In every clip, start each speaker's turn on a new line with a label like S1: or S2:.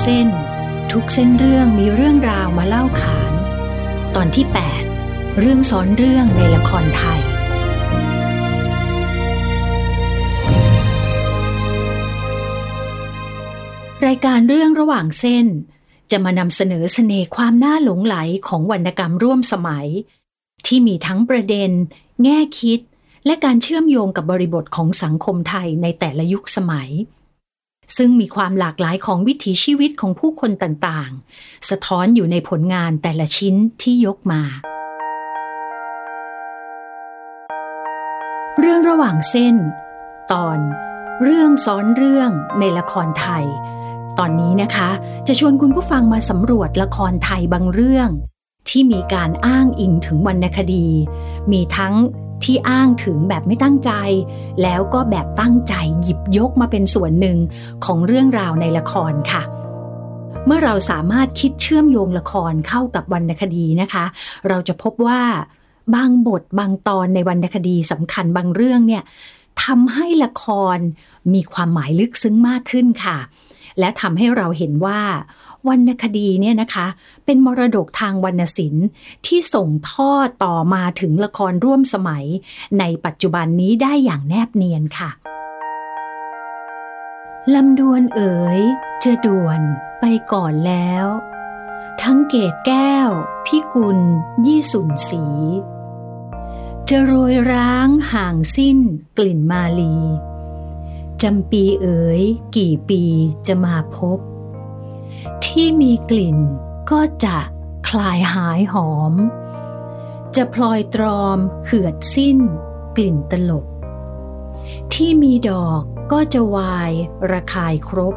S1: เส้น ทุกเส้นเรื่องมีเรื่องราวมาเล่าขาน ตอนที่ 8 เรื่องซ้อนเรื่องในละครไทย รายการเรื่องระหว่างเส้น จะมานำเสนอเสน่ห์ความน่าหลงไหลของวรรณกรรมร่วมสมัย ที่มีทั้งประเด็น แง่คิด และการเชื่อมโยงกับบริบทของสังคมไทยในแต่ละยุคสมัย ซึ่งมีความหลากหลายของวิถีชีวิตของผู้คนต่างๆ สะท้อนอยู่ในผลงานแต่ละชิ้นที่ยกมา เรื่องระหว่างเส้น ตอน เรื่องซ้อนเรื่องในละครไทย ตอนนี้นะคะ จะชวนคุณผู้ฟังมาสำรวจละครไทยบางเรื่อง ที่มีการอ้างอิงถึงวรรณคดี มีทั้ง ที่อ้างถึงแบบไม่ตั้งใจ แล้วก็แบบตั้งใจหยิบยกมาเป็นส่วนหนึ่งของเรื่องราวในละครค่ะเมื่อเราสามารถคิดเชื่อมโยงละครเข้ากับวรรณคดีนะคะ เราจะพบว่าบางบทบางตอนในวรรณคดีสำคัญบางเรื่องเนี่ยทำให้ละครมีความหมายลึกซึ้งมากขึ้นค่ะ และทำให้เราเห็นว่า วรรณคดีเนี่ยนะคะ เป็นมรดกทางวรรณศิลป์ที่ส่งทอดต่อมาถึงละครร่วมสมัย ในปัจจุบันนี้ได้อย่างแนบเนียนค่ะลำดวนเอ๋ยจะด่วนไปก่อนแล้ว ทั้งเกตแก้ว พิกุล ยี่สุนสี จะโรยร้างห่างสิ้นกลิ่นมาลีจำปีเอ๋ยกี่ปีจะมาพบ ที่มีกลิ่นก็จะคลายหายหอม จะพลอยตรอมเหือดสิ้น กลิ่นตลบ ที่มีดอกก็จะวายระคายครบ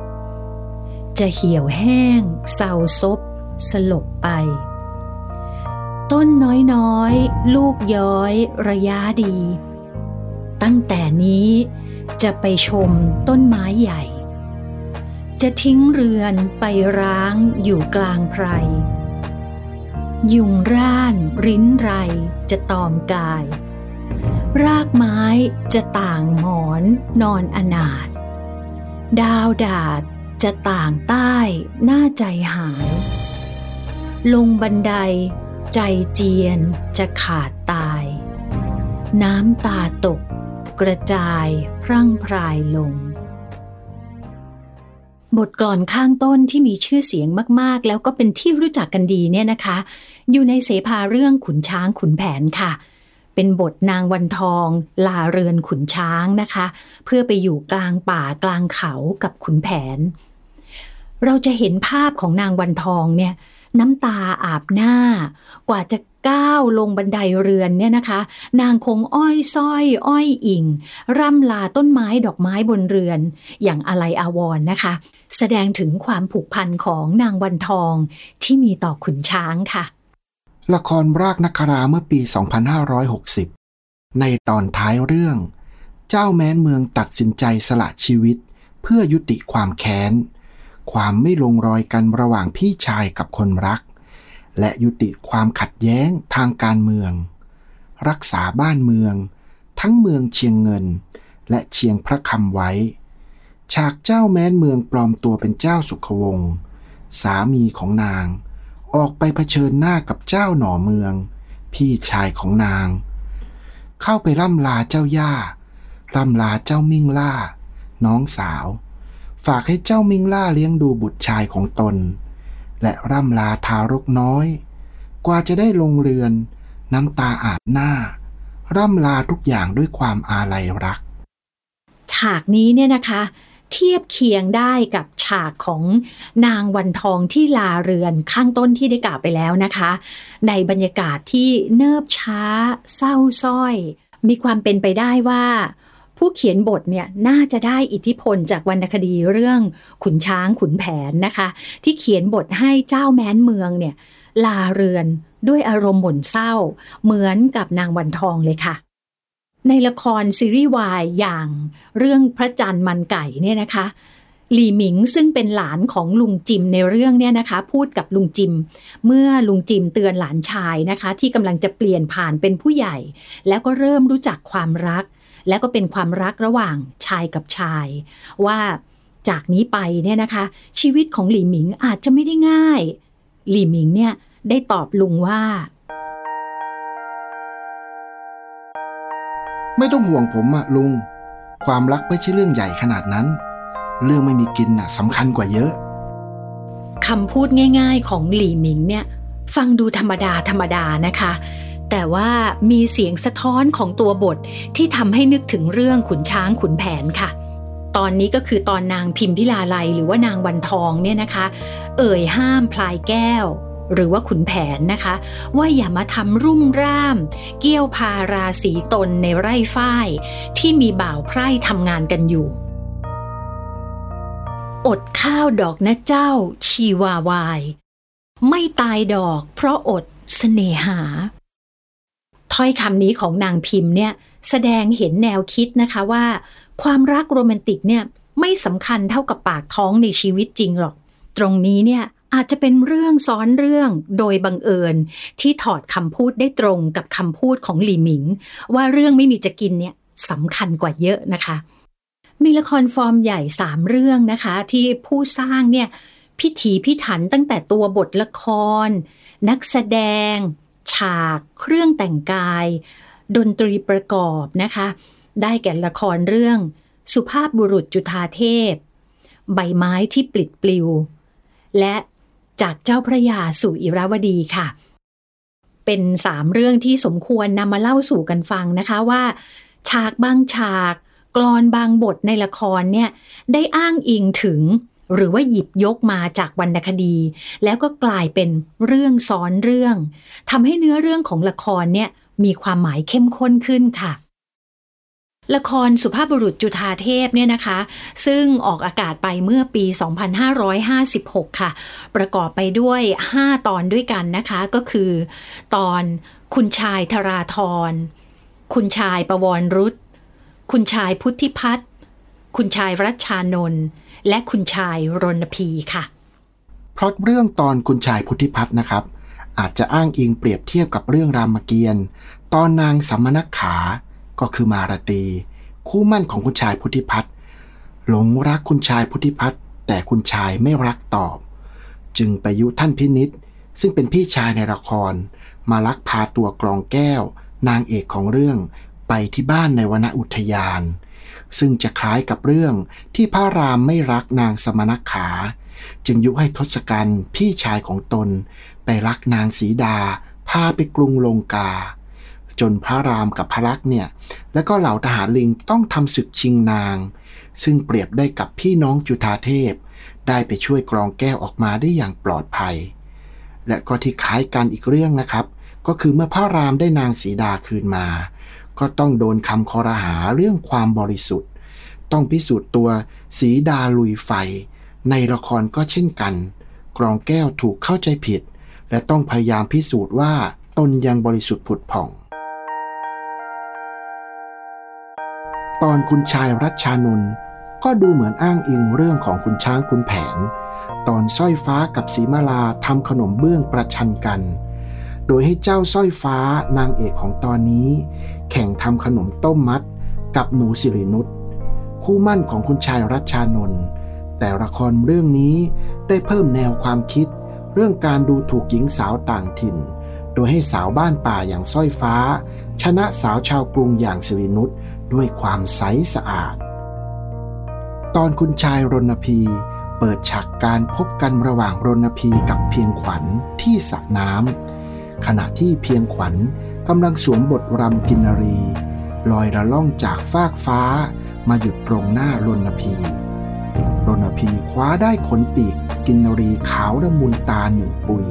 S1: จะเหี่ยวแห้งเศร้าซบ สลบไป ต้นน้อยๆ ลูกย้อยระยะดี ตั้งแต่นี้จะไปชมต้นไม้ใหญ่ จะทิ้งเรือนไปร้างอยู่กลางไพร ยุงร่านริ้นไรจะตอมกาย รากไม้จะต่างหมอนนอนอนาถดาวดาดจะต่างใต้หน้าใจหาย ลงบันไดใจเจียนจะขาดตาย น้ำตาตกกระจายพรั่งพรายลง บทกลอนข้างต้นที่มีชื่อเสียงมากๆ แล้วก็เป็นที่รู้จักกันดีเนี่ยนะคะ อยู่ในเสภาเรื่องขุนช้างขุนแผนค่ะ เป็นบทนางวันทอง ลาเรือนขุนช้างนะคะ เพื่อไปอยู่กลางป่ากลางเขากับขุนแผน เราจะเห็นภาพของนางวันทองเนี่ยน้ำตาอาบหน้ากว่าจะ ก้าวลงบันไดเรือนเนี่ยนะคะ นางคงอ้อยส้อยอ้อยอิง ร่ำลาต้นไม้ดอกไม้บนเรือน อย่างอะไรอาวรณ์นะคะ แสดงถึงความผูกพันของนางวันทองที่มีต่อขุนช้างค่ะ
S2: ละครรากนักราเมื่อปี 2560 ในตอนท้ายเรื่อง เจ้าแม้นเมืองตัดสินใจสละชีวิต เพื่อยุติความแค้น ความไม่ลงรอยกันระหว่างพี่ชายกับคนรัก และยุติความขัดแย้งทางการเมือง รักษาบ้านเมือง ทั้งเมืองเชียงเงิน และเชียงพระคำไว้ ฉากเจ้าแม้นเมืองปลอมตัวเป็นเจ้าสุขวงศ์สามีของนาง ออกไปเผชิญหน้ากับเจ้าหน่อเมือง พี่ชายของนาง เข้าไปร่ำลาเจ้าย่าร่ำลาเจ้ามิ่งล่า น้องสาว ฝากให้เจ้ามิ่งล่าเลี้ยงดูบุตรชายของตน และร่ำลาทารกน้อย กว่าจะได้ลงเรือน น้ำตาอาบหน้า ร่ำลาทุกอย่างด้วยความอาลัยรัก
S1: ฉากนี้เนี่ยนะคะ เทียบเคียงได้กับฉากของนางวันทองที่ลาเรือนข้างต้นที่ได้กล่าวไปแล้วนะคะ ในบรรยากาศที่เนิบช้า เศร้าส้อย มีความเป็นไปได้ว่า ผู้เขียนบทเนี่ยน่าจะได้อิทธิพลจากวรรณคดีเรื่องขุนช้างขุนแผนนะคะ ที่เขียนบทให้เจ้าแม้นเมืองเนี่ยลาเรือนด้วยอารมณ์หม่นเศร้า เหมือนกับนางวันทองเลยค่ะ ในละครซีรีส์วายอย่างเรื่องพระจันทร์มันไก่เนี่ยนะคะหลี่หมิงซึ่งเป็นหลานของลุงจิมในเรื่องเนี่ยนะคะ พูดกับลุงจิม เมื่อลุงจิมเตือนหลานชายนะคะ ที่กำลังจะเปลี่ยนผ่านเป็นผู้ใหญ่ แล้วก็เริ่มรู้จักความรัก และก็เป็นความรักระหว่างชายกับชาย ว่าจากนี้ไปเนี่ยนะคะ ชีวิตของหลี่หมิงอาจจะไม่ได้ง่าย หลี่หมิงเนี่ยได้ตอบลุงว่า
S2: ไม่ต้องห่วงผมอะลุง ความรักไม่ใช่เรื่องใหญ่ขนาดนั้น เรื่องไม่มีกินน่ะสำคัญกว่าเยอะ
S1: คำพูดง่าย ๆ ของหลี่หมิงเนี่ยฟังดูธรรมดาธรรมดานะคะ แต่ว่ามีเสียงสะท้อนของตัวบทที่ทำให้นึกถึงเรื่องขุนช้างขุนแผนค่ะ ตอนนี้ก็คือตอนนางพิมพิลาไลหรือว่านางวันทองเนี่ยนะคะ เอ่ยห้ามพลายแก้ว หรือว่าขุนแผนนะคะ ว่าอย่ามาทำรุ่งร่าม เกี้ยวพาราศีตนในไร่ฝ้าย ที่มีบ่าวไพร่ทำงานกันอยู่ อดข้าวดอกนะเจ้าชีวาวาย ไม่ตายดอกเพราะอดสเสน่หา ถ้อยคำนี้ของนางพิมพ์เนี่ยแสดงเห็นแนวคิดนะคะว่า ความรักโรแมนติกเนี่ยไม่สำคัญเท่ากับปากท้องในชีวิตจริงหรอก ตรงนี้เนี่ยอาจจะเป็นเรื่องซ้อนเรื่องโดยบังเอิญที่ถอดคำพูดได้ตรงกับคำพูดของหลี่หมิง ว่าเรื่องไม่มีจะกินเนี่ยสำคัญกว่าเยอะนะคะ มีละครฟอร์มใหญ่สามเรื่องนะคะ ที่ผู้สร้างเนี่ยพิถีพิถันตั้งแต่ตัวบทละคร นักแสดง ฉากเครื่องแต่งกาย ดนตรีประกอบนะคะ ได้แก่ละครเรื่องสุภาพบุรุษจุธาเทพ ใบไม้ที่ปลิดปลิว และจากเจ้าพระยาสู่อิราวดีค่ะ เป็นสามเรื่องที่สมควรนำมาเล่าสู่กันฟังนะคะว่า ฉากบางฉาก กรอนบางบทในละครเนี่ย ได้อ้างอิงถึง หรือว่าหยิบยกมาจากวรรณคดี แล้วก็กลายเป็นเรื่องซ้อนเรื่องทำให้เนื้อเรื่องของละครเนี่ยมีความหมายเข้มข้นขึ้นค่ะ ละครสุภาพบุรุษจุธาเทพเนี่ยนะคะ ซึ่งออกอากาศไปเมื่อปี 2556 ค่ะ ประกอบไปด้วย 5 ตอนด้วยกันนะคะก็คือ ตอนคุณชายธราธรคุณชายประวรรุษคุณชายพุทธิพัฒน์คุณชายรัชชานนท์ และคุณชายรณพีค่ะ
S2: เพราะเรื่องตอนคุณชายพุทธิพัฒน์นะครับ อาจจะอ้างอิงเปรียบเทียบกับเรื่องรามเกียรติ์ตอนนางสัมมนักขาก็คือมารตี คู่มั่นของคุณชายพุทธิพัฒน์หลงรักคุณชายพุทธิพัฒน์แต่คุณชายไม่รักตอบ จึงไปยุท่านพินิษซึ่งเป็นพี่ชายในละคร มาลักพาตัวกรองแก้ว นางเอกของเรื่องไปที่บ้านในวนอุทยาน ซึ่งจะคล้ายกับเรื่องที่พระรามไม่รักนางสมณขา จึงยุให้ทศกัณฐ์พี่ชายของตน ไปรักนางสีดา พาไปกรุงลงกา จนพระรามกับพระลักษ์เนี่ย และก็เหล่าทหารลิงต้องทำศึกชิงนาง ซึ่งเปรียบได้กับพี่น้องจุธาเทพ ได้ไปช่วยกรองแก้วออกมาได้อย่างปลอดภัย และก็ที่คล้ายกันอีกเรื่องนะครับ ก็คือเมื่อพระรามได้นางสีดาคืนมา ก็ต้องโดนคำคอรหาเรื่องความบริสุทธิ์ ต้องพิสูจน์ตัวสีดาลุยไฟ ในละครก็เช่นกัน กรองแก้วถูกเข้าใจผิด และต้องพยายามพิสูจน์ว่าตนยังบริสุทธิ์ผุดผ่อง ตอนคุณชายรัชชานนท์ก็ดูเหมือนอ้างอิงเรื่องของคุณช้างคุณแผน ตอนสร้อยฟ้ากับสีมาลาทำขนมเบื้องประชันกัน โดยให้เจ้าสร้อยฟ้านางเอกของตอนนี้ แข่งทำขนมต้มมัดกับหนูสิรินุชคู่มั่นของคุณชายรัชชานนท์แต่ละครเรื่องนี้ได้เพิ่มแนวความคิด เรื่องการดูถูกหญิงสาวต่างถิ่น โดยให้สาวบ้านป่าอย่างสร้อยฟ้า ชนะสาวชาวกรุงอย่างสิรินุชด้วยความใสสะอาด ตอนคุณชายรณพีเปิดฉากการพบกันระหว่างรณพีกับเพียงขวัญที่สระน้ำ ขณะที่เพียงขวัญกำลังสวมบทรำกินรี ลอยระล่องจากฟากฟ้า มาหยุดตรงหน้ารณพีรณพีคว้าได้ขนปีกกินรีขาวระมุนตาหนึ่งปุย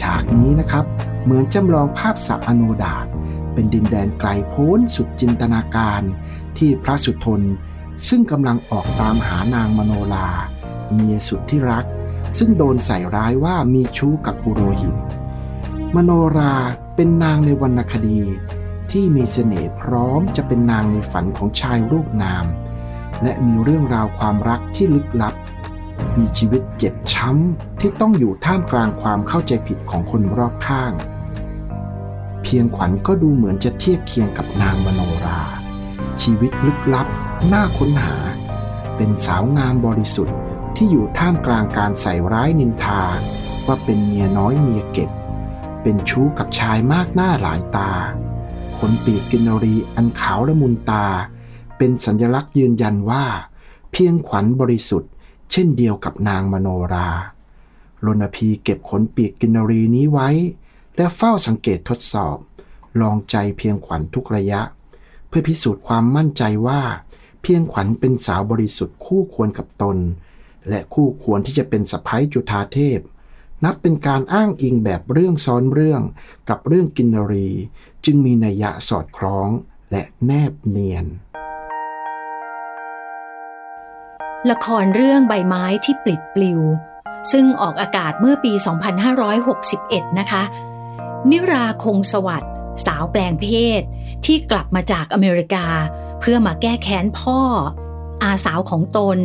S2: ฉากนี้นะครับ เหมือนจำลองภาพสะอโนดาตเป็นดินแดนไกลโพ้นสุดจินตนาการ ที่พระสุทน ซึ่งกำลังออกตามหานางมโนลา เมียสุดที่รัก ซึ่งโดนใส่ร้ายว่ามีชู้กับปุโรหิต มโนราเป็นนางในวรรณคดี ที่มีเสน่ห์พร้อมจะเป็นนางในฝันของชายรูปงาม และมีเรื่องราวความรักที่ลึกลับ มีชีวิตเจ็บช้ำที่ต้องอยู่ท่ามกลางความเข้าใจผิดของคนรอบข้าง เพียงขวัญก็ดูเหมือนจะเทียบเคียงกับนางมโนรา ชีวิตลึกลับน่าค้นหา เป็นสาวงามบริสุทธิ์ที่อยู่ท่ามกลางการใส่ร้ายนินทา ว่าเป็นเมียน้อยเมียเก็บ เป็นชู้กับชายมากหน้าหลายตา ขนปีกกินรีอันขาวละมุนตา เป็นสัญลักษณ์ยืนยันว่า เพียงขวัญบริสุทธิ์ เช่นเดียวกับนางมโนรารณพีเก็บขนปีกกินรีนี้ไว้ และเฝ้าสังเกตทดสอบ ลองใจเพียงขวัญทุกระยะ เพื่อพิสูจน์ความมั่นใจว่า เพียงขวัญเป็นสาวบริสุทธิ์คู่ควรกับตน และคู่ควรที่จะเป็นสะพ้ยจุธาเทพ นับเป็นการอ้างอิงแบบเรื่องซ้อนเรื่องกับเรื่องกินรี จึงมีนัยยะสอดคล้องและแนบเนียน
S1: ละครเรื่องใบไม้ที่ปลิดปลิว ซึ่งออกอากาศเมื่อปี 2561 นะคะ นิราคงสวัสด์สาวแปลงเพศ ที่กลับมาจากอเมริกา เพื่อมาแก้แค้นพ่อ อาสาวของตน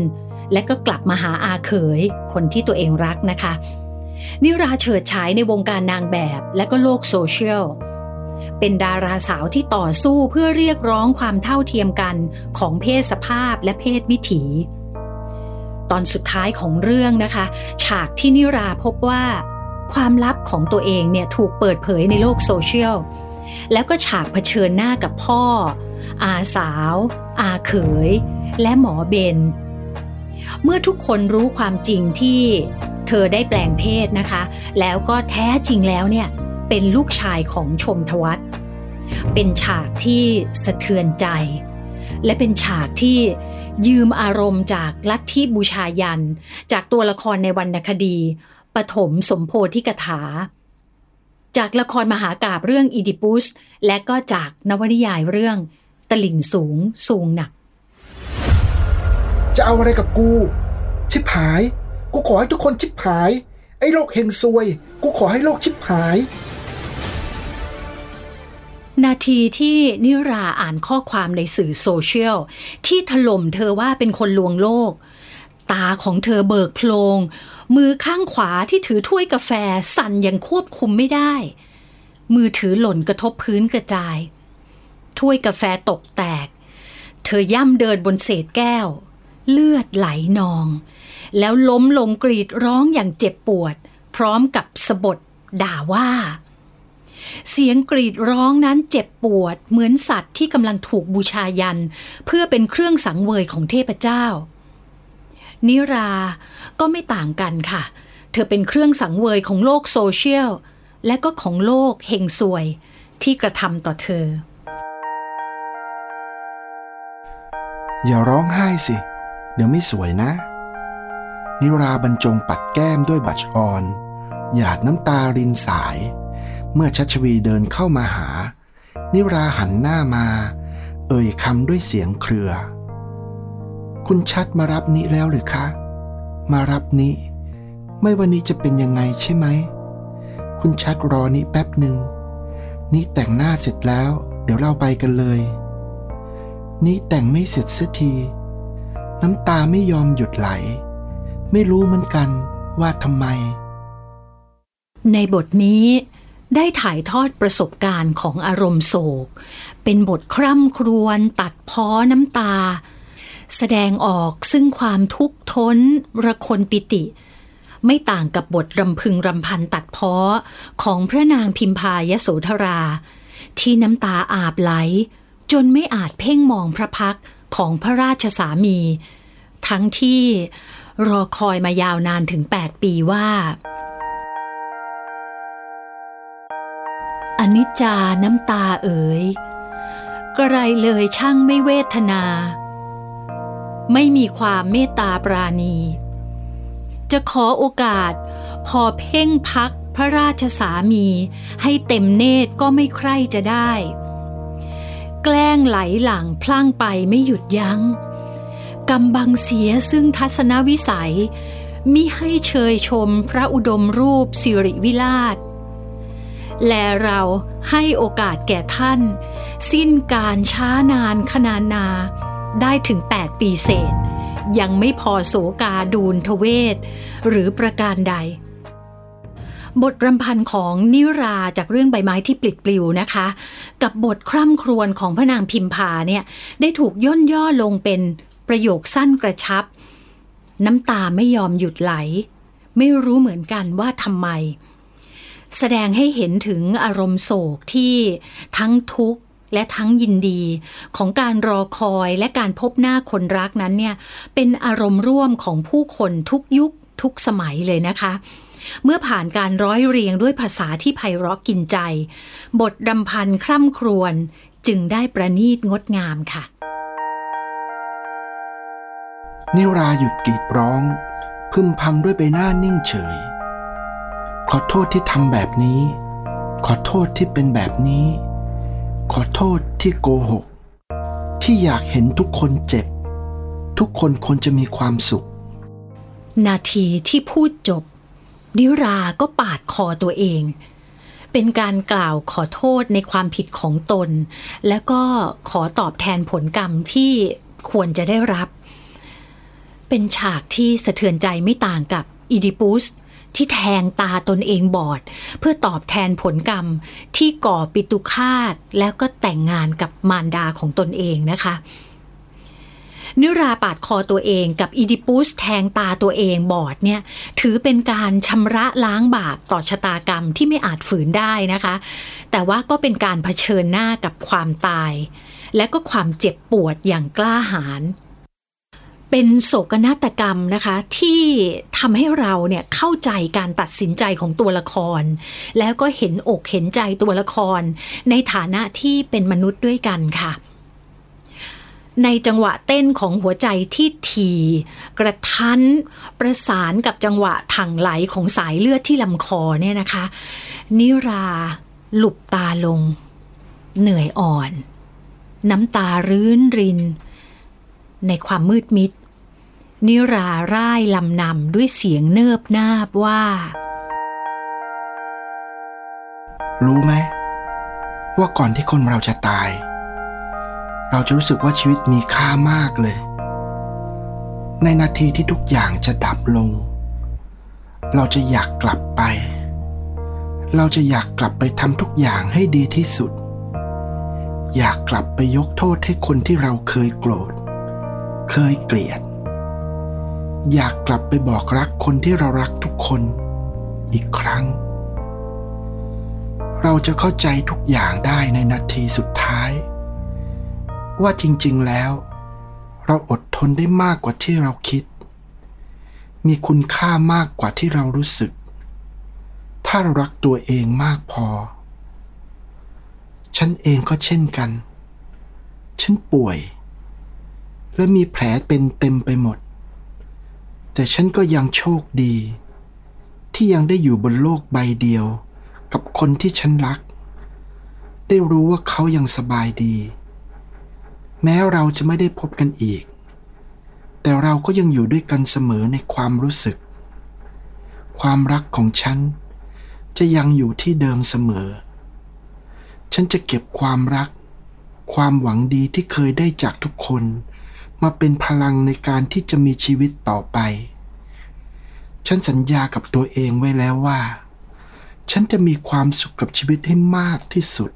S1: และก็กลับมาหาอาเขย คนที่ตัวเองรักนะคะ นิราเฉิดฉายในวงการนางแบบและก็โลกโซเชียล เป็นดาราสาวที่ต่อสู้เพื่อเรียกร้องความเท่าเทียมกันของเพศสภาพและเพศวิถี ตอนสุดท้ายของเรื่องนะคะ ฉากที่นิราพบว่า ความลับของตัวเองเนี่ยถูกเปิดเผยในโลกโซเชียล แล้วก็ฉากเผชิญหน้ากับพ่อ อาสาว อาเขย และหมอเบนเมื่อทุกคนรู้ความจริงที่ เธอได้แปลงเพศนะคะ แล้วก็แท้จริงแล้วเนี่ยเป็นลูกชายของชมทวัตเป็นฉากที่สะเทือนใจ และเป็นฉากที่ยืมอารมณ์จากลัทธิบูชายัน จากตัวละครในวรรณคดีปฐมสมโพธิกถา จากละครมหากาบเรื่องอีดิปุส และก็จากนวนิยายเรื่อง ตลิ่งสูงสูงหนัก
S2: จะเอาอะไรกับกู ชิบหาย กูขอให้ทุกคนชิบหาย ไอ้โลกเฮงซวย กูขอให้โลกชิบหาย
S1: นาทีที่นิราอ่านข้อความในสื่อโซเชียล ที่ถล่มเธอว่าเป็นคนลวงโลก ตาของเธอเบิกโพลง มือข้างขวาที่ถือถ้วยกาแฟสั่นอยังควบคุมไม่ได้ มือถือหล่นกระทบพื้นกระจาย ถ้วยกาแฟตกแตก เธอย่ำเดินบนเศษแก้ว เลือดไหลนอง แล้วล้มลงกรีดร้องอย่างเจ็บปวด พร้อมกับสะบดด่าว่า เสียงกรีดร้องนั้นเจ็บปวด เหมือนสัตว์ที่กำลังถูกบูชายัน เพื่อเป็นเครื่องสังเวยของเทพเจ้า นิราก็ไม่ต่างกันค่ะ เธอเป็นเครื่องสังเวยของโลกโซเชียล และก็ของโลกเฮงซวยที่กระทำต่อเธอ
S2: อย่าร้องไห้สิ เดี๋ยวไม่สวยนะ นิราบรรจงปัดแก้มด้วยบัชออน หยาดน้ำตารินสาย เมื่อชัชวีเดินเข้ามาหา นิราหันหน้ามา เอ่ยคำด้วยเสียงเครือ คุณชัดมารับนิแล้วหรือคะ มารับนิไม่วันนี้จะเป็นยังไงใช่ไหม คุณชัดรอนิแป๊บหนึ่งนิแต่งหน้าเสร็จแล้ว เดี๋ยวเราไปกันเลยนี่แต่งไม่เสร็จเสียที น้ำตาไม่ยอมหยุดไหล ไม่รู้เหมือนกันว่าทำไม
S1: ในบทนี้ได้ถ่ายทอดประสบการณ์ของอารมณ์โศก เป็นบทคร่ำครวญตัดพ้อน้ำตา แสดงออกซึ่งความทุกข์ทนระคนปิติ ไม่ต่างกับบทรำพึงรำพันตัดพ้อของพระนางพิมพายโสธรา ที่น้ำตาอาบไหล จนไม่อาจเพ่งมองพระพักของพระราชสามี ทั้งที่ รอคอยมายาวนานถึง 8 ปีว่า อนิจจาน้ำตาเอ๋ยกระไรเลยช่างไม่เวทนา ไม่มีความเมตตาปราณี จะขอโอกาสพอเพ่งพักพระราชสามีให้เต็มเนตรก็ไม่ใคร่จะได้ แกล้งไหลหลังพลั่งไปไม่หยุดยัง้ง กำบังเสียซึ่งทัศนวิสัย มิให้เชยชมพระอุดมรูปสิริวิลาศและเราให้โอกาสแก่ท่าน สิ้นการช้านานขนานา ได้ถึง 8 ปีเศษ ยังไม่พอโสกาดูนทเวศ หรือประการใด บทรำพันของนิราจากเรื่องใบไม้ที่ปลิดปลิวนะคะ กับบทคร่ำครวญของพระนางพิมพาเนี่ย ได้ถูกย่นย่อลงเป็น ประโยคสั้นกระชับ น้ำตาไม่ยอมหยุดไหล ไม่รู้เหมือนกันว่าทำไม แสดงให้เห็นถึงอารมณ์โศกที่ทั้งทุกข์และทั้งยินดีของการรอคอยและการพบหน้าคนรักนั้นเนี่ยเป็นอารมณ์ร่วมของผู้คนทุกยุคทุกสมัยเลยนะคะ เมื่อผ่านการร้อยเรียงด้วยภาษาที่ไพเราะกินใจ บทรำพันคร่ำครวญจึงได้ประณีตงดงามค่ะ
S2: นิราหยุดกรีดร้อง พึมพำด้วยใบหน้านิ่งเฉย ขอโทษที่ทำแบบนี้ ขอโทษที่เป็นแบบนี้ ขอโทษที่โกหก ที่อยากเห็นทุกคนเจ็บ ทุกคนควรจะมีความสุข
S1: นาทีที่พูดจบ นิราก็ปาดคอตัวเอง เป็นการกล่าวขอโทษในความผิดของตน และก็ขอตอบแทนผลกรรมที่ควรจะได้รับ เป็นฉากที่สะเทือนใจไม่ต่างกับอีดิปุสที่แทงตาตนเองบอด เพื่อตอบแทนผลกรรมที่ก่อปิตุคาตแล้วก็แต่งงานกับมารดาของตนเองนะคะนิราปาดคอตัวเองกับอีดิปุสแทงตาตัวเองบอดเนี่ยถือเป็นการชำระล้างบาปต่อชะตากรรมที่ไม่อาจฝืนได้นะคะ แต่ว่าก็เป็นการเผชิญหน้ากับความตาย และก็ความเจ็บปวดอย่างกล้าหาญ เป็นโศกนาฏกรรมนะคะที่ทำให้เราเนี่ยเข้าใจการตัดสินใจของตัวละคร แล้วก็เห็นอกเห็นใจตัวละคร ในฐานะที่เป็นมนุษย์ด้วยกันค่ะในจังหวะเต้นของหัวใจที่ทีกระทันประสานกับจังหวะถังไหลของสายเลือดที่ลำคอเนี่ยนะคะ นิราหลุบตาลง เหนื่อยอ่อน น้ำตารื้นริน ในความมืดมิด นิราร่ายลำนำด้วยเสียงเนิบนาบว่า
S2: รู้ไหม ว่าก่อนที่คนเราจะตาย เราจะรู้สึกว่าชีวิตมีค่ามากเลย ในนาทีที่ทุกอย่างจะดับลง เราจะอยากกลับไป เราจะอยากกลับไปทำทุกอย่างให้ดีที่สุด อยากกลับไปยกโทษให้คนที่เราเคยโกรธ เคยเกลียด อยากกลับไปบอกรักคนที่เรารักทุกคนอีกครั้ง เราจะเข้าใจทุกอย่างได้ในนาทีสุดท้าย ว่าจริงๆแล้ว เราอดทนได้มากกว่าที่เราคิด มีคุณค่ามากกว่าที่เรารู้สึก ถ้าเรารักตัวเองมากพอ ฉันเองก็เช่นกัน ฉันป่วย และมีแผลเป็นเต็มไปหมด แต่ฉันก็ยังโชคดี ที่ยังได้อยู่บนโลกใบเดียว กับคนที่ฉันรัก ได้รู้ว่าเขายังสบายดี แม้เราจะไม่ได้พบกันอีก แต่เราก็ยังอยู่ด้วยกันเสมอในความรู้สึก ความรักของฉัน จะยังอยู่ที่เดิมเสมอ ฉันจะเก็บความรัก ความหวังดีที่เคยได้จากทุกคน มาเป็นพลังในการที่จะมีชีวิตต่อไป ฉันสัญญากับตัวเองไว้แล้วว่า ฉันจะมีความสุขกับชีวิตให้มากที่สุด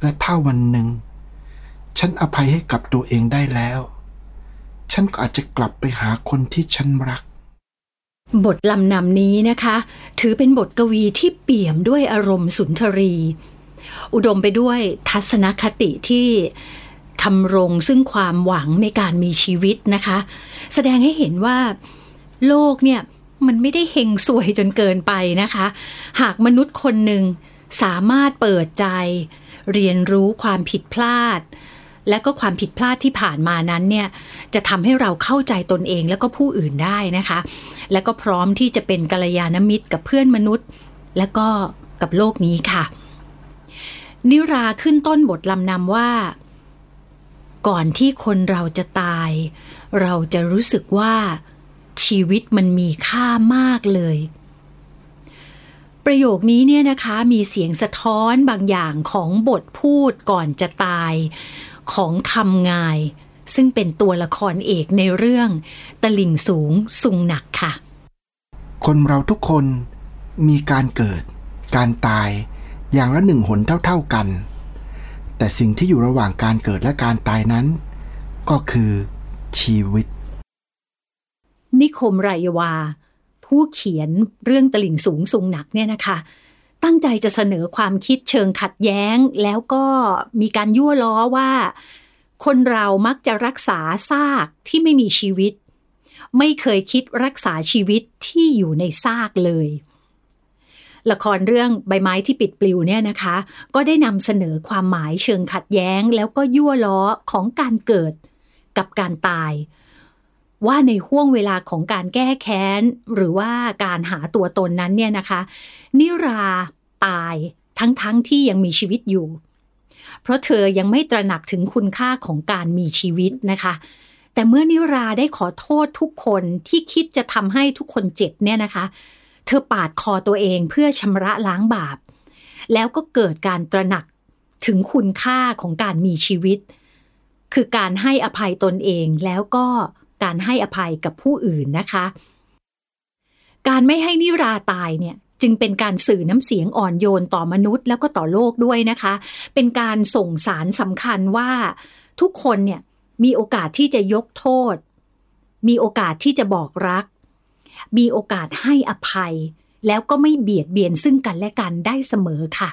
S2: และถ้าวันหนึ่ง ฉันอภัยให้กับตัวเองได้แล้ว ฉันก็อาจจะกลับไปหาคนที่ฉันรัก
S1: บทลำนำนี้นะคะ ถือเป็นบทกวีที่เปี่ยมด้วยอารมณ์สุนทรี อุดมไปด้วยทัศนคติที่ ทำรงซึ่งความหวังในการมีชีวิตนะคะ แสดงให้เห็นว่าโลกเนี่ยมันไม่ได้เฮงสวยจนเกินไปนะคะ หากมนุษย์คนหนึ่งสามารถเปิดใจ เรียนรู้ความผิดพลาด และก็ความผิดพลาดที่ผ่านมานั้นเนี่ยจะทำให้เราเข้าใจตนเองแล้วก็ผู้อื่นได้นะคะ และก็พร้อมที่จะเป็นกัลยาณมิตรกับเพื่อนมนุษย์ และก็กับโลกนี้ค่ะ นิราขึ้นต้นบทลำนำว่า ก่อนที่คนเราจะตาย เราจะรู้สึกว่า ชีวิตมันมีค่ามากเลย ประโยคนี้เนี่ยนะคะมีเสียงสะท้อนบางอย่างของบทพูดก่อนจะตาย ของคำงาย ซึ่งเป็นตัวละครเอกในเรื่อง ตลิ่งสูงสุงหนักค่ะ
S2: คนเราทุกคนมีการเกิด การตายอย่างละหนึ่งหนเท่า ๆกัน แต่สิ่งที่อยู่ระหว่างการเกิดและการตายนั้น ก็คือชีวิต
S1: นิคมไรยวา ผู้เขียนเรื่องตลิ่งสูงสูงหนักเนี่ยนะคะ ตั้งใจจะเสนอความคิดเชิงขัดแย้ง แล้วก็มีการยั่วล้อว่า คนเรามักจะรักษาซากที่ไม่มีชีวิต ไม่เคยคิดรักษาชีวิตที่อยู่ในซากเลย ละครเรื่องใบไม้ที่ปิดปลิวเนี่ยนะคะ ก็ได้นำเสนอความหมายเชิงขัดแย้ง แล้วก็ยั่วล้อของการเกิดกับการตาย ว่าในห่วงเวลาของการแก้แค้น หรือว่าการหาตัวตนนั้นเนี่ยนะคะ นิราตายทั้งๆทที่ยังมีชีวิตอยู่ เพราะเธอยังไม่ตระหนักถึงคุณค่าของการมีชีวิตนะคะ แต่เมื่อนิราได้ขอโทษทุกคนที่คิดจะทำให้ทุกคนเจ็บเนี่ยนะคะ เธอปาดคอตัวเองเพื่อชำระล้างบาป แล้วก็เกิดการตระหนักถึงคุณค่าของการมีชีวิต คือการให้อภัยตนเองแล้วก็การให้อภัยกับผู้อื่นนะคะ การไม่ให้นิราตายเนี่ยจึงเป็นการสื่อน้ำเสียงอ่อนโยนต่อมนุษย์แล้วก็ต่อโลกด้วยนะคะ เป็นการส่งสารสำคัญว่าทุกคนเนี่ยมีโอกาสที่จะยกโทษ มีโอกาสที่จะบอกรัก มีโอกาสให้อภัย แล้วก็ไม่เบียดเบียนซึ่งกันและกันได้เสมอค่ะ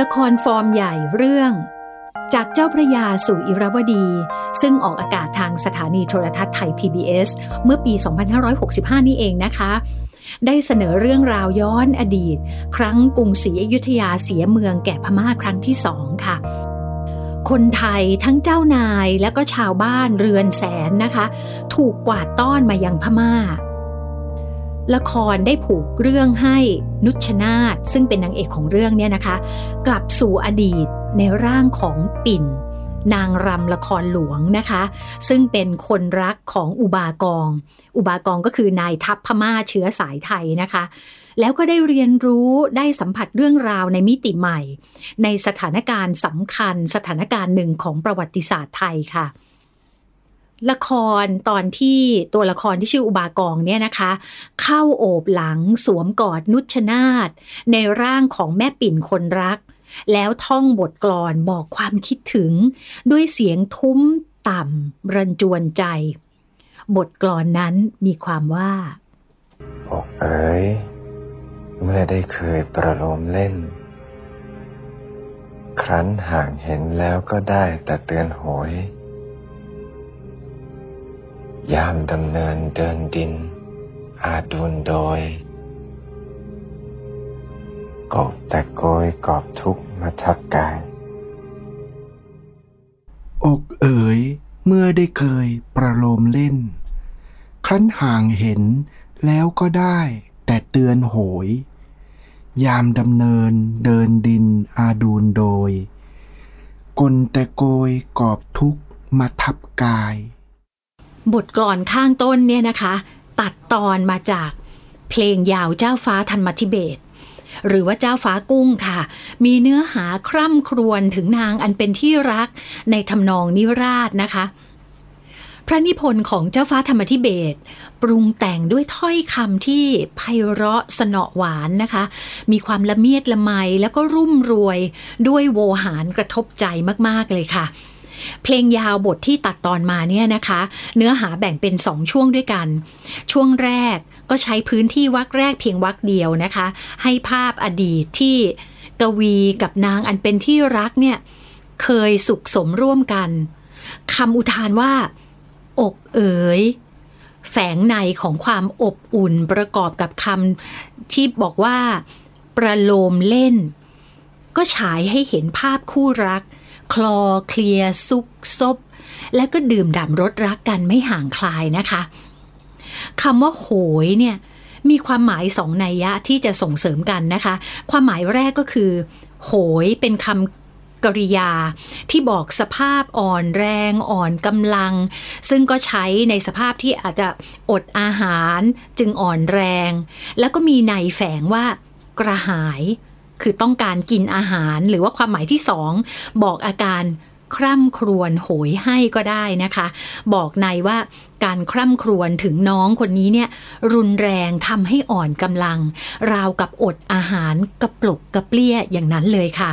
S1: ละครฟอร์มใหญ่เรื่อง จากเจ้าพระยาสู่อิรวดี ซึ่งออกอากาศทางสถานีโทรทัศน์ไทย PBS เมื่อปี 2565 นี่เองนะคะได้เสนอเรื่องราวย้อนอดีต ครั้งกรุงศรีอยุธยาเสียเมืองแก่พม่าครั้งที่สองค่ะ คนไทยทั้งเจ้านายและก็ชาวบ้านเรือนแสนนะคะ ถูกกวาดต้อนมายังพม่า ละครได้ผูกเรื่องให้นุชนาธซึ่งเป็นนางเอกของเรื่องเนี่ยนะคะ กลับสู่อดีตในร่างของปิ่น นางรำละครหลวงนะคะ ซึ่งเป็นคนรักของอุบากอง อุบากองก็คือนายทัพพม่าเชื้อสายไทยนะคะ แล้วก็ได้เรียนรู้ได้สัมผัสเรื่องราวในมิติใหม่ ในสถานการณ์สำคัญสถานการณ์หนึ่งของประวัติศาสตร์ไทยค่ะละครตอนที่ตัวละครที่ชื่ออุบากองเนี่ยนะคะ เข้าโอบหลังสวมกอดนุชนาธในร่างของแม่ปิ่นคนรัก แล้วท่องบทกลอนบอกความคิดถึง ด้วยเสียงทุ้มต่ำรันจวนใจ บทกลอนนั้นมีความว่า
S3: อกเอ๋ยเมื่อได้เคยประโลมเล่น ครั้นห่างเห็นแล้วก็ได้แต่เตือนโหย ยามดำเนินเดินดิน อาจดุนโดย กบแต่โกยกอบทุกข์มาทับกาย
S2: อกเอ๋ยเมื่อได้เคยประโลมเล่น ครั้นห่างเห็นแล้วก็ได้แต่เตือนโหย ยามดำเนินเดินดินอาดูนโดย กลแต่โกยกอบทุกข์มาทับกาย
S1: บทกลอนข้างต้นเนี่ยนะคะ ตัดตอนมาจากเพลงยาวเจ้าฟ้าธันมทิเบศ หรือว่าเจ้าฟ้ากุ้งค่ะ มีเนื้อหาคร่ำครวญถึงนางอันเป็นที่รักในทำนองนิราชนะคะ พระนิพนธ์ของเจ้าฟ้าธรรมทิเบศปรุงแต่งด้วยถ้อยคำที่ไพเราะสนอหวานนะคะ มีความละเมียดละไมแล้วก็รุ่มรวยด้วยโวหารกระทบใจมากๆเลยค่ะ เพลงยาวบทที่ตัดตอนมาเนี่ยนะคะ เนื้อหาแบ่งเป็นสองช่วงด้วยกัน ช่วงแรกก็ใช้พื้นที่วักแรกเพียงวักเดียวนะคะ ให้ภาพอดีตที่กวีกับนางอันเป็นที่รักเนี่ยเคยสุขสมร่วมกันคำอุทานว่า อกเอ๋ยแฝงในของความอบอุ่นประกอบกับคำที่บอกว่า ประโลมเล่น ก็ฉายให้เห็นภาพคู่รัก คลอเคลียซุกซบ และก็ดื่มด่ำรสรักกันไม่ห่างคลายนะคะคำว่าโหยเนี่ยมีความหมายสองนัยยะที่จะส่งเสริมกันนะคะ ความหมายแรกก็คือ โหยเป็นคำกริยา ที่บอกสภาพอ่อนแรงอ่อนกำลัง ซึ่งก็ใช้ในสภาพที่อาจจะอดอาหารจึงอ่อนแรง แล้วก็มีในแฝงว่ากระหาย คือต้องการกินอาหาร หรือว่าความหมายที่สองบอกอาการคร่ำครวญโหยให้ก็ได้นะคะ บอกในว่าการคร่ำครวญถึงน้องคนนี้เนี่ยรุนแรงทำให้อ่อนกำลัง ราวกับอดอาหารกระปลุกกระเปลี้ยอย่างนั้นเลยค่ะ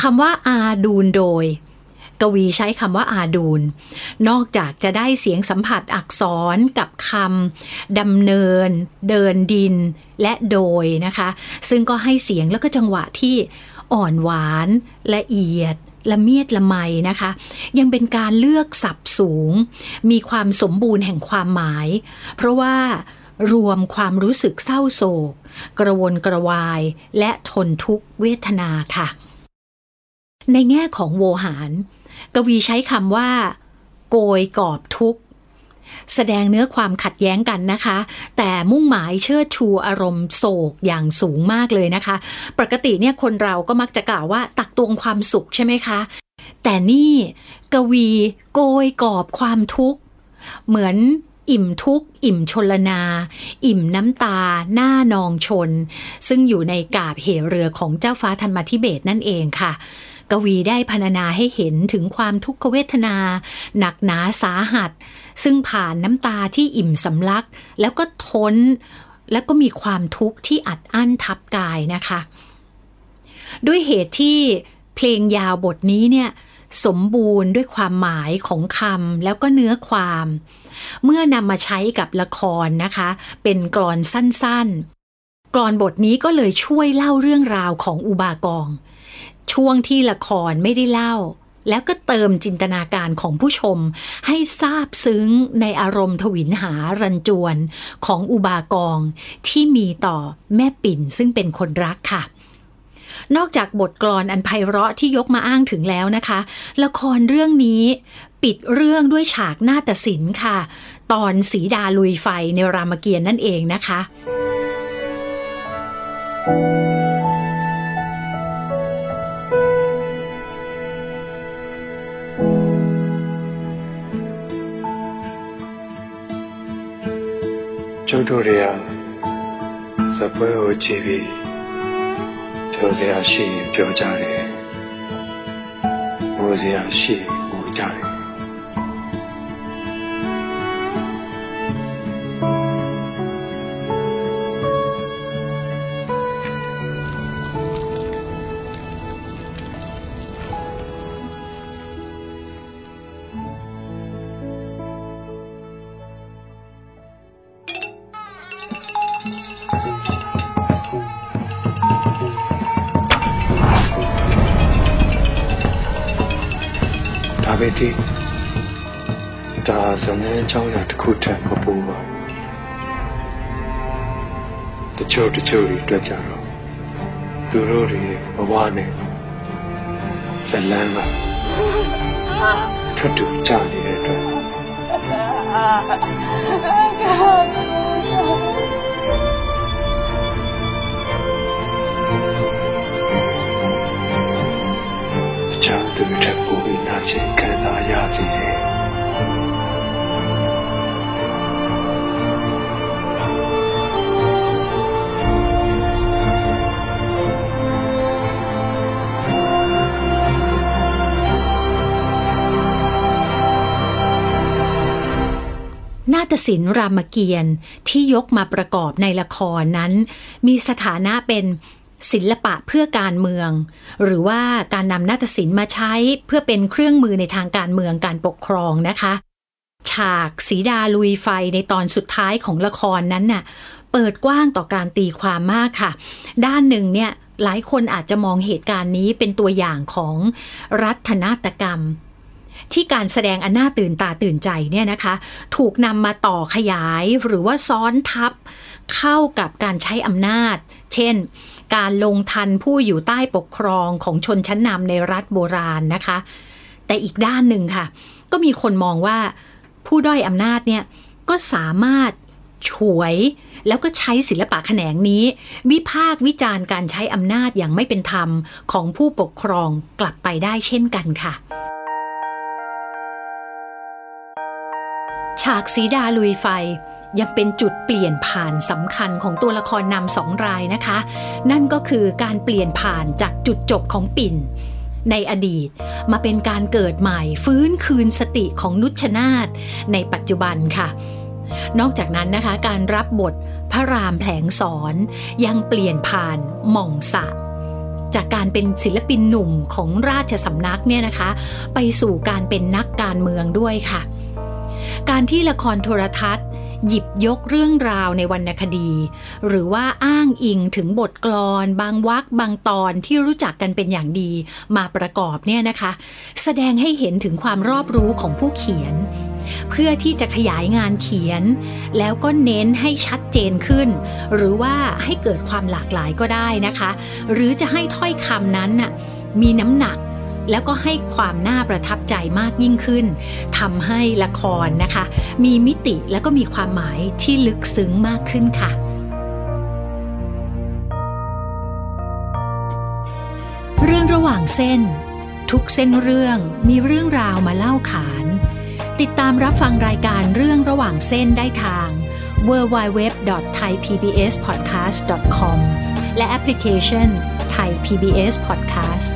S1: คำว่าอาดูนโดย กวีใช้คำว่าอาดูนนอกจากจะได้เสียงสัมผัสอักษรกับคำดำเนิน เดินดิน และโดยนะคะ ซึ่งก็ให้เสียงแล้วก็จังหวะที่อ่อนหวาน ละเอียดละเมียดละไมนะคะ ยังเป็นการเลือกสับสูง มีความสมบูรณ์แห่งความหมาย เพราะว่ารวมความรู้สึกเศร้าโศก กระวนกระวาย และทนทุกเวทนาค่ะ ในแง่ของโวหาร กวีใช้คำว่า โกยกอบทุกข์แสดงเนื้อความขัดแย้งกันนะคะ แต่มุ่งหมายเชิดชูอารมณ์โศกอย่างสูงมากเลยนะคะ ปกติเนี่ยคนเราก็มักจะกล่าวว่าตักตวงความสุขใช่ไหมคะ แต่นี่กวีโกยกอบความทุกข์ เหมือนอิ่มทุกข์ อิ่มชนลนา อิ่มน้ำตา หน้านองชน ซึ่งอยู่ในกาบเหเรือของเจ้าฟ้าธรรมธิเบศนั่นเองค่ะ กวีได้พรรณนาให้เห็นถึงความทุกขเวทนา หนักหนาสาหัส ซึ่งผ่านน้ำตาที่อิ่มสำลัก แล้วก็ทนแล้วก็มีความทุกข์ที่อัดอั้นทับกายนะคะ ด้วยเหตุที่เพลงยาวบทนี้เนี่ยสมบูรณ์ด้วยความหมายของคำแล้วก็เนื้อความ เมื่อนำมาใช้กับละครนะคะ เป็นกรอนสั้นๆ กรอนบทนี้ก็เลยช่วยเล่าเรื่องราวของอุบากอง ช่วงที่ละครไม่ได้เล่า แล้วก็เติมจินตนาการของผู้ชม ให้ซาบซึ้งในอารมณ์ทวินหารันจวนของอุบากองที่มีต่อแม่ปิ่นซึ่งเป็นคนรักค่ะนอกจากบทกลอนอันไพเราะที่ยกมาอ้างถึงแล้วนะคะ ละครเรื่องนี้ปิดเรื่องด้วยฉากหน้าฏศิลป์ค่ะ ตอนสีดาลุยไฟในรามเกียรติ์นั่นเองนะคะ
S3: ကျုပ် တို့တွေကဇပွဲကိုကြည့်ပြီးပြောစရာရှိရင်ပြောကြတယ်။ပြောစရာရှိရင်ပြောကြတယ် ဒါပဲဒီဒါဇမင်းเจ้าရတစ်ခုထက်မပူပါဘူးတချို့တချို့တွေတွေ့ကြတော့သူတို့တွေဘဝနဲ့ဇလန်းကထွတ်တူကြနေတဲ့အတွက် 们真不为那些该砸压己人。
S1: นาฏศิลป์รามเกียรติ์ที่ยกมาประกอบในละครนั้น มีสถานะเป็น ศิลปะเพื่อการเมือง หรือว่าการนำนาฏศิลป์มาใช้เพื่อเป็นเครื่องมือในทางการเมืองการปกครองนะคะ ฉากสีดาลุยไฟในตอนสุดท้ายของละครนั้นน่ะเปิดกว้างต่อการตีความมากค่ะ ด้านหนึ่งเนี่ยหลายคนอาจจะมองเหตุการณ์นี้เป็นตัวอย่างของรัฐนาตกรรม ที่การแสดงอันน่าตื่นตาตื่นใจเนี่ยนะคะ ถูกนำมาต่อขยายหรือว่าซ้อนทับ เข้ากับการใช้อำนาจ เช่น การลงทันผู้อยู่ใต้ปกครองของชนชั้นนำในรัฐโบราณนะคะ แต่อีกด้านหนึ่งค่ะ ก็มีคนมองว่าผู้ด้อยอำนาจเนี่ยก็สามารถฉวยแล้วก็ใช้ศิลปะแขนงนี้ วิพากษ์วิจารณ์การใช้อำนาจอย่างไม่เป็นธรรมของผู้ปกครองกลับไปได้เช่นกันค่ะ ฉากสีดาลุยไฟ ยังเป็นจุดเปลี่ยนผ่านสำคัญของตัวละครนำสองรายนะคะ นั่นก็คือการเปลี่ยนผ่านจากจุดจบของปิ่น ในอดีตมาเป็นการเกิดใหม่ฟื้นคืนสติของนุชนาธในปัจจุบันค่ะ นอกจากนั้นนะคะการรับบทพระรามแผลงสอนยังเปลี่ยนผ่านหม่องสะจากการเป็นศิลปินหนุ่มของราชสำนักเนี่ยนะคะ ไปสู่การเป็นนักการเมืองด้วยค่ะ การที่ละครโทรทัศน์ หยิบยกเรื่องราวในวรรณคดี หรือว่าอ้างอิงถึงบทกลอน บางวักบางตอนที่รู้จักกันเป็นอย่างดี มาประกอบเนี่ยนะคะ แสดงให้เห็นถึงความรอบรู้ของผู้เขียน เพื่อที่จะขยายงานเขียน แล้วก็เน้นให้ชัดเจนขึ้น หรือว่าให้เกิดความหลากหลายก็ได้นะคะ หรือจะให้ถ้อยคำนั้นน่ะมีน้ำหนัก แล้วก็ให้ความน่าประทับใจมากยิ่งขึ้นทำให้ละครนะคะ มีมิติแล้วก็มีความหมายที่ลึกซึ้งมากขึ้นค่ะเรื่องระหว่างเส้น ทุกเส้นเรื่องมีเรื่องราวมาเล่าขาน ติดตามรับฟังรายการเรื่องระหว่างเส้นได้ทาง www.thaipbspodcast.com และแอปพลิเคชัน Thai PBS Podcast